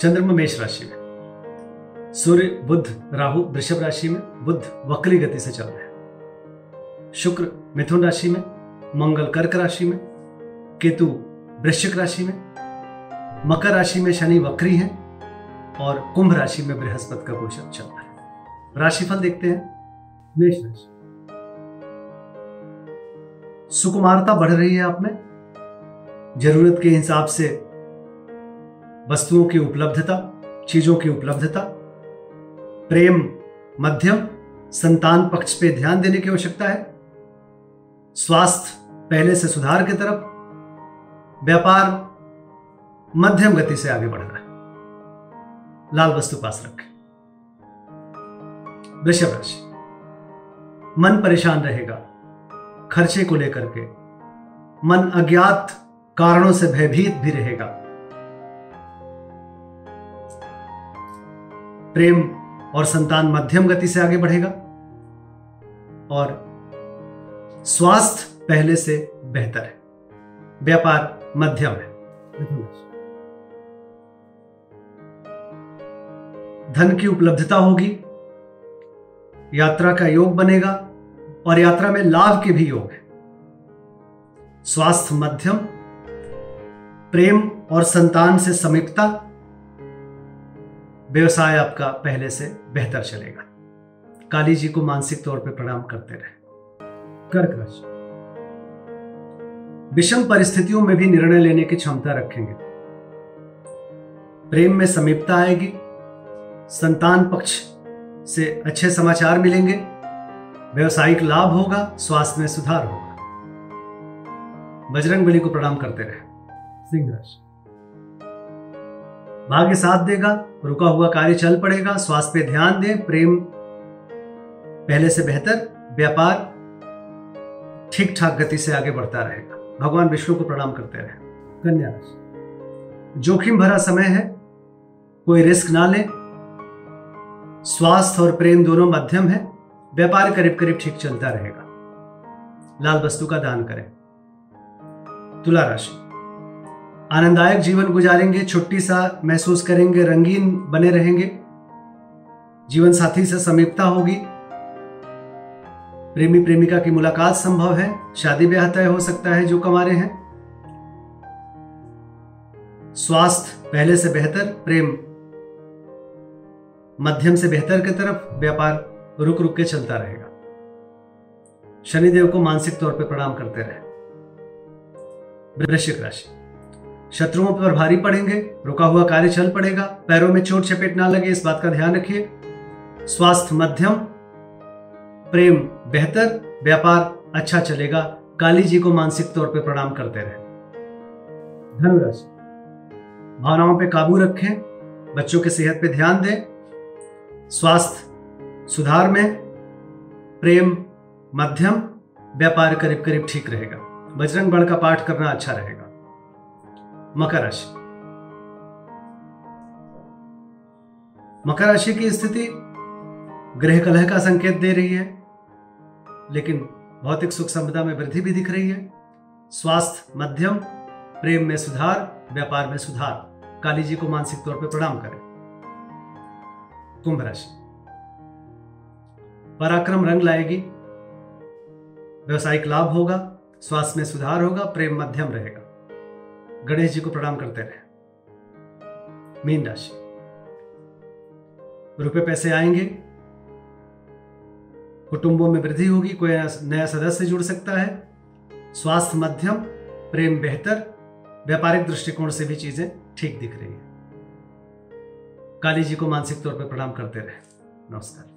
चंद्रमा मेष राशि में। सूर्य बुद्ध राहु, वृषभ राशि में बुद्ध वक्री गति से चल रहे हैं। शुक्र, मिथुन राशि में, मंगल कर्क राशि में, केतु वृश्चिक राशि में, मकर राशि में शनि वक्री है और कुंभ राशि में बृहस्पति का गोचर चल रहा है। राशिफल देखते हैं। मेष राशि। सुकुमारता बढ़ रही है आप में। ज़रूरत के हिसाब से वस्तुओं की उपलब्धता, चीज़ों की उपलब्धता, प्रेम, मध्यम, संतान पक्ष पे ध्यान देने की आवश्यकता है, स्वास्थ्य पहले से सुधार की तरफ़, व्यापार मध्यम गति से आगे बढ़ रहा है। लाल वस्तु पास रखें। वृषभ राशि, मन परेशान रहेगा, खर्चे को लेकर के, मन अज्ञात कारणों से भयभीत भी रहेगा। प्रेम और संतान मध्यम गति से आगे बढ़ेगा और स्वास्थ्य पहले से बेहतर है। व्यापार मध्यम है। धन की उपलब्धता होगी, यात्रा का योग बनेगा और यात्रा में लाभ के भी योग है। स्वास्थ्य मध्यम, प्रेम और संतान से समीपता व्यवसाय आपका पहले से बेहतर चलेगा। काली जी को मानसिक तौर पर प्रणाम करते रहे। कर्क राशि विषम परिस्थितियों में भी निर्णय लेने की क्षमता रखेंगे। प्रेम में समीपता आएगी, संतान पक्ष से अच्छे समाचार मिलेंगे, व्यवसायिक लाभ होगा, स्वास्थ्य में सुधार होगा। बजरंग बली को प्रणाम करते रहे। सिंह राशि भाग्य साथ देगा, रुका हुआ कार्य चल पड़ेगा, स्वास्थ्य पे ध्यान दें, प्रेम पहले से बेहतर, व्यापार ठीक ठाक गति से आगे बढ़ता रहेगा। भगवान विष्णु को प्रणाम करते रहे। कन्या राशि। जोखिम भरा समय है, कोई रिस्क ना ले। स्वास्थ्य और प्रेम दोनों मध्यम है, व्यापार करीब करीब ठीक चलता रहेगा। लाल वस्तु का दान करें। तुला राशि। आनंददायक जीवन गुजारेंगे, छुट्टी सा महसूस करेंगे, रंगीन बने रहेंगे। जीवन साथी से समीपता होगी। प्रेमी प्रेमिका की मुलाकात संभव है। शादी ब्याह तय हो सकता है, जो कमा रहे हैं। स्वास्थ्य पहले से बेहतर, प्रेम मध्यम से बेहतर की तरफ़ व्यापार रुक रुक के चलता रहेगा। शनिदेव को मानसिक तौर पर प्रणाम करते रहे। वृश्चिक राशि। शत्रुओं पर भारी पड़ेंगे, रुका हुआ कार्य चल पड़ेगा। पैरों में चोट चपेट ना लगे, इस बात का ध्यान रखिए। स्वास्थ्य मध्यम, प्रेम बेहतर, व्यापार अच्छा चलेगा। काली जी को मानसिक तौर पर प्रणाम करते रहे। धनुराशि भावनाओं पर काबू रखें, बच्चों की सेहत पे ध्यान दें। स्वास्थ्य सुधार में, प्रेम मध्यम, व्यापार करीब करीब ठीक रहेगा। बजरंग बण का पाठ करना अच्छा रहेगा। मकर राशि। मकर राशि की स्थिति ग्रह कलह का संकेत दे रही है, लेकिन भौतिक सुख संपदा में वृद्धि भी दिख रही है। स्वास्थ्य मध्यम, प्रेम में सुधार, व्यापार में सुधार, काली जी को मानसिक तौर पर प्रणाम करें। कुंभ राशि। पराक्रम रंग लाएगी, व्यवसायिक लाभ होगा, स्वास्थ्य में सुधार होगा, प्रेम मध्यम रहेगा। गणेश जी को प्रणाम करते रहे। मीन राशि। रुपए पैसे आएँगे। कुटुंबों में वृद्धि होगी, कोई नया सदस्य जुड़ सकता है। स्वास्थ्य मध्यम, प्रेम बेहतर, व्यापारिक दृष्टिकोण से भी चीज़ें ठीक दिख रही है। काली जी को मानसिक तौर पर प्रणाम करते रहे। नमस्कार।